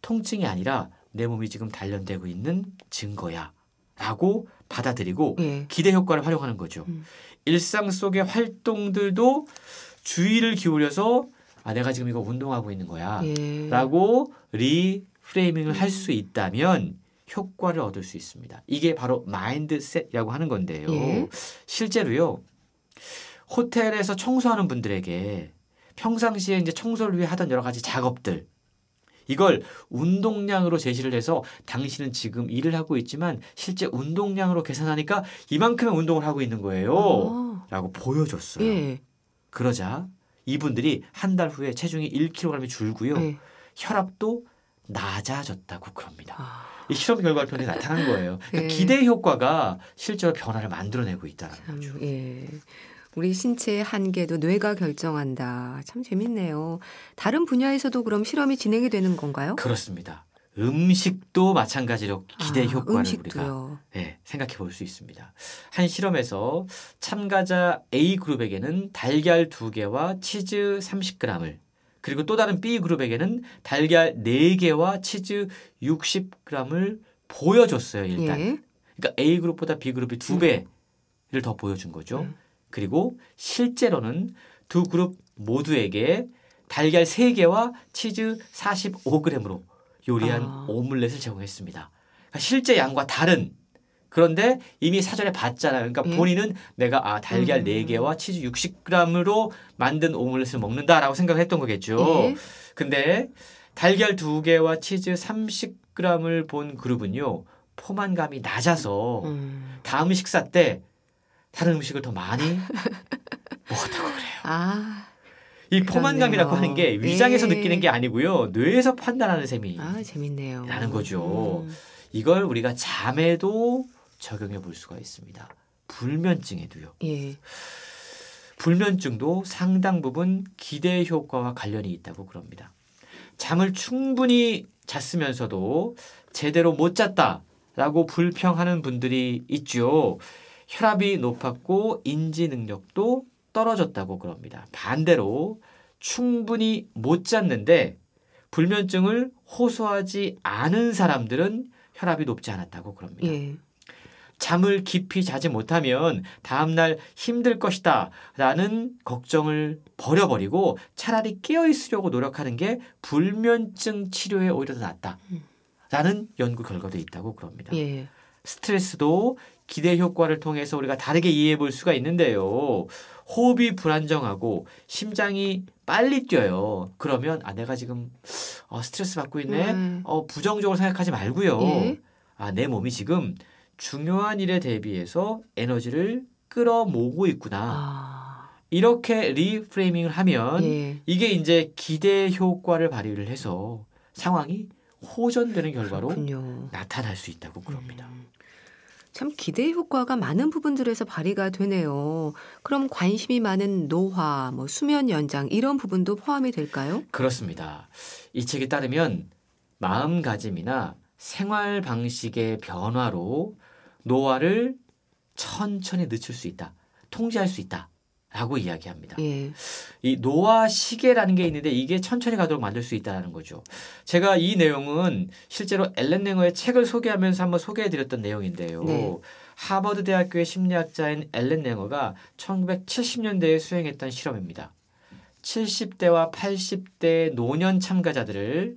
통증이 아니라 내 몸이 지금 단련되고 있는 증거야. 라고 받아들이고 예. 기대 효과를 활용하는 거죠. 음. 일상 속의 활동들도 주의를 기울여서 아 내가 지금 이거 운동하고 있는 거야. 예. 라고 reframing을 할 수 있다면 효과를 얻을 수 있습니다. 이게 바로 mindset이라고 하는 건데요. 예. 실제로요. 호텔에서 청소하는 분들에게 평상시에 이제 청소를 위해 하던 여러 가지 작업들 이걸 운동량으로 제시를 해서 당신은 지금 일을 하고 있지만 실제 운동량으로 계산하니까 이만큼의 운동을 하고 있는 거예요. 아. 라고 보여줬어요. 예. 그러자 이분들이 한 달 후에 체중이 1kg이 줄고요. 예. 혈압도 낮아졌다고 그럽니다. 아. 이 실험 결과를 통해 나타난 거예요. 그러니까 예. 기대 효과가 실제로 변화를 만들어내고 있다는 거죠. 예. 우리 신체의 한계도 뇌가 결정한다. 참 재밌네요. 다른 분야에서도 그럼 실험이 진행이 되는 건가요? 그렇습니다. 음식도 마찬가지로 기대 아, 효과를 음식도요. 우리가 네, 생각해 볼 수 있습니다. 한 실험에서 참가자 A 그룹에게는 달걀 2개와 치즈 30g을 그리고 또 다른 B 그룹에게는 달걀 4개와 치즈 60g을 보여줬어요, 일단. 예. 그러니까 A 그룹보다 B 그룹이 2배를 음. 더 보여준 거죠. 음. 그리고 실제로는 두 그룹 모두에게 달걀 3개와 치즈 45g으로 요리한 아. 오믈렛을 제공했습니다. 그러니까 실제 양과 다른 그런데 이미 사전에 봤잖아요. 그러니까 예. 본인은 내가 아 달걀 음. 4개와 치즈 60g으로 만든 오믈렛을 먹는다라고 생각을 했던 거겠죠. 예. 근데 달걀 2개와 치즈 30g을 본 그룹은요. 포만감이 낮아서 음. 다음 식사 때 다른 음식을 더 많이 먹었다고 그래요. 아. 이 포만감이라고 하는 게 위장에서 네. 느끼는 게 아니고요. 뇌에서 판단하는 셈이 아, 재밌네요. 라는 거죠. 음. 이걸 우리가 잠에도 적용해 볼 수가 있습니다. 불면증에도요. 예. 불면증도 상당 부분 기대 효과와 관련이 있다고 그럽니다. 잠을 충분히 잤으면서도 제대로 못 잤다라고 불평하는 분들이 있죠. 혈압이 높았고 인지 능력도 떨어졌다고 그럽니다. 반대로 충분히 못 잤는데 불면증을 호소하지 않은 사람들은 혈압이 높지 않았다고 그럽니다. 예. 잠을 깊이 자지 못하면 다음날 힘들 것이다 라는 걱정을 버려버리고 차라리 깨어있으려고 노력하는 게 불면증 치료에 오히려 더 낫다 라는 연구 결과도 있다고 그럽니다. 예. 스트레스도 기대 효과를 통해서 우리가 다르게 이해해 볼 수가 있는데요. 호흡이 불안정하고 심장이 빨리 뛰어요. 그러면 아 내가 지금 어, 스트레스 받고 있네. 음. 어 부정적으로 생각하지 말고요. 예? 아 내 몸이 지금 중요한 일에 대비해서 에너지를 끌어모으고 있구나. 아. 이렇게 리프레이밍을 하면 예. 이게 이제 기대 효과를 발휘를 해서 상황이 호전되는 결과로 그렇군요. 나타날 수 있다고 그럽니다. 음. 참 기대 효과가 많은 부분들에서 발휘가 되네요. 그럼 관심이 많은 노화, 뭐 수면 연장 이런 부분도 포함이 될까요? 그렇습니다. 이 책에 따르면 마음가짐이나 생활 방식의 변화로 노화를 천천히 늦출 수 있다. 통제할 수 있다. 라고 이야기합니다. 예. 이 노화 시계라는 게 있는데 이게 천천히 가도록 만들 수 있다는 거죠. 제가 이 내용은 실제로 엘렌 랭어의 책을 소개하면서 한번 소개해 드렸던 내용인데요. 네. 하버드 대학교의 심리학자인 엘렌 랭어가 1970년대에 수행했던 실험입니다. 70대와 80대 노년 참가자들을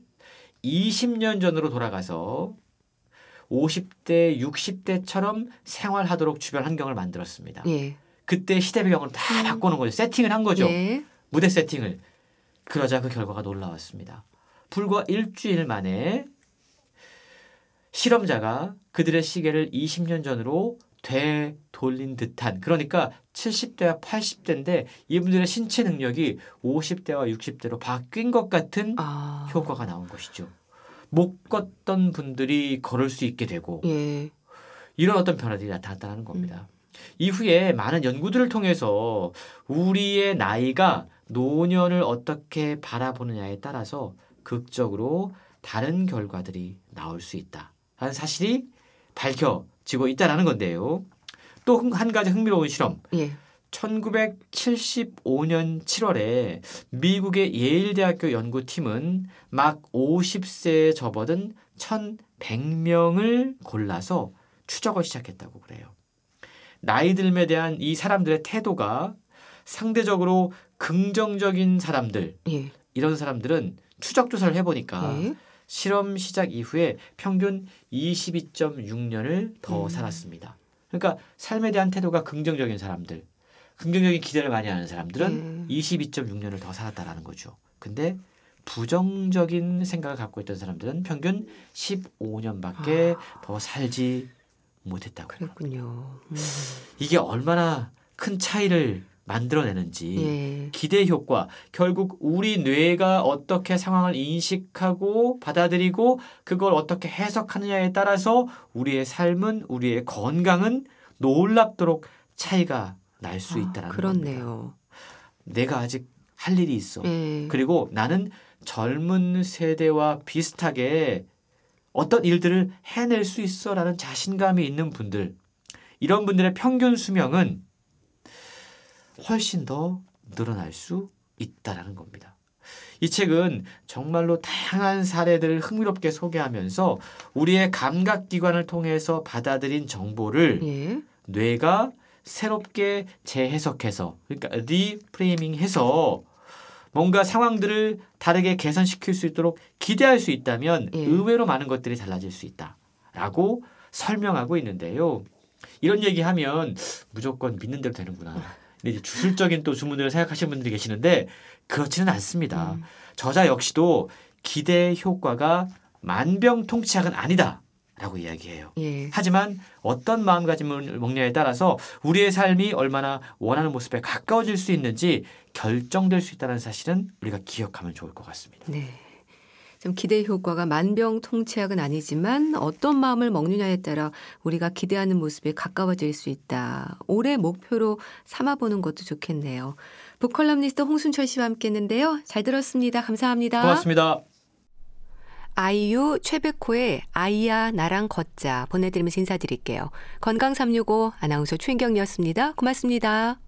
20년 전으로 돌아가서 50대, 60대처럼 생활하도록 주변 환경을 만들었습니다. 예. 그때 시대 배경을 다 음. 바꾸는 거죠. 세팅을 한 거죠. 예. 무대 세팅을. 그러자 그 결과가 놀라웠습니다. 불과 일주일 만에 실험자가 그들의 시계를 20년 전으로 되돌린 듯한 그러니까 70대와 80대인데 이분들의 신체 능력이 50대와 60대로 바뀐 것 같은 아. 효과가 나온 것이죠. 못 걷던 분들이 걸을 수 있게 되고 예. 이런 어떤 변화들이 나타났다는 겁니다. 음. 이후에 많은 연구들을 통해서 우리의 나이가 노년을 어떻게 바라보느냐에 따라서 극적으로 다른 결과들이 나올 수 있다라는 사실이 밝혀지고 있다라는 건데요. 또 한 가지 흥미로운 실험. 예. 1975년 7월에 미국의 예일대학교 연구팀은 막 50세에 접어든 1,100명을 골라서 추적을 시작했다고 그래요. 나이 들에 대한 이 사람들의 태도가 상대적으로 긍정적인 사람들, 예. 이런 사람들은 추적 조사를 해보니까 예. 실험 시작 이후에 평균 22.6년을 더 음. 살았습니다. 그러니까 삶에 대한 태도가 긍정적인 사람들, 긍정적인 기대를 많이 하는 사람들은 음. 22.6년을 더 살았다라는 거죠. 근데 부정적인 생각을 갖고 있던 사람들은 평균 15년밖에 아. 더 살지 못했다고. 그랬군요. 음. 이게 얼마나 큰 차이를 만들어내는지 예. 기대 효과 결국 우리 뇌가 어떻게 상황을 인식하고 받아들이고 그걸 어떻게 해석하느냐에 따라서 우리의 삶은 우리의 건강은 놀랍도록 차이가 날수 아, 있다는 그렇네요. 겁니다. 내가 아직 할 일이 있어. 예. 그리고 나는 젊은 세대와 비슷하게 어떤 일들을 해낼 수 있어라는 자신감이 있는 분들 이런 분들의 평균 수명은 훨씬 더 늘어날 수 있다라는 겁니다. 이 책은 정말로 다양한 사례들을 흥미롭게 소개하면서 우리의 감각 기관을 통해서 받아들인 정보를 예. 뇌가 새롭게 재해석해서 그러니까 리프레이밍해서 뭔가 상황들을 다르게 개선시킬 수 있도록 기대할 수 있다면 예. 의외로 많은 것들이 달라질 수 있다라고 설명하고 있는데요. 이런 얘기하면 무조건 믿는 대로 되는구나. 근데 이제 주술적인 또 주문을 생각하시는 분들이 계시는데 그렇지는 않습니다. 음. 저자 역시도 기대 효과가 만병통치약은 아니다. 라고 이야기해요. 예. 하지만 어떤 마음가짐을 먹냐에 따라서 우리의 삶이 얼마나 원하는 모습에 가까워질 수 있는지 결정될 수 있다는 사실은 우리가 기억하면 좋을 것 같습니다. 네. 좀 기대 효과가 만병통치약은 아니지만 어떤 마음을 먹느냐에 따라 우리가 기대하는 모습에 가까워질 수 있다. 올해 목표로 삼아보는 것도 좋겠네요. 북컬럼니스트 홍순철 씨와 함께했는데요. 잘 들었습니다. 감사합니다. 고맙습니다. 아이유 최백호의 아이야 나랑 걷자 보내드리면서 인사드릴게요. 건강365 아나운서 최인경이었습니다. 고맙습니다.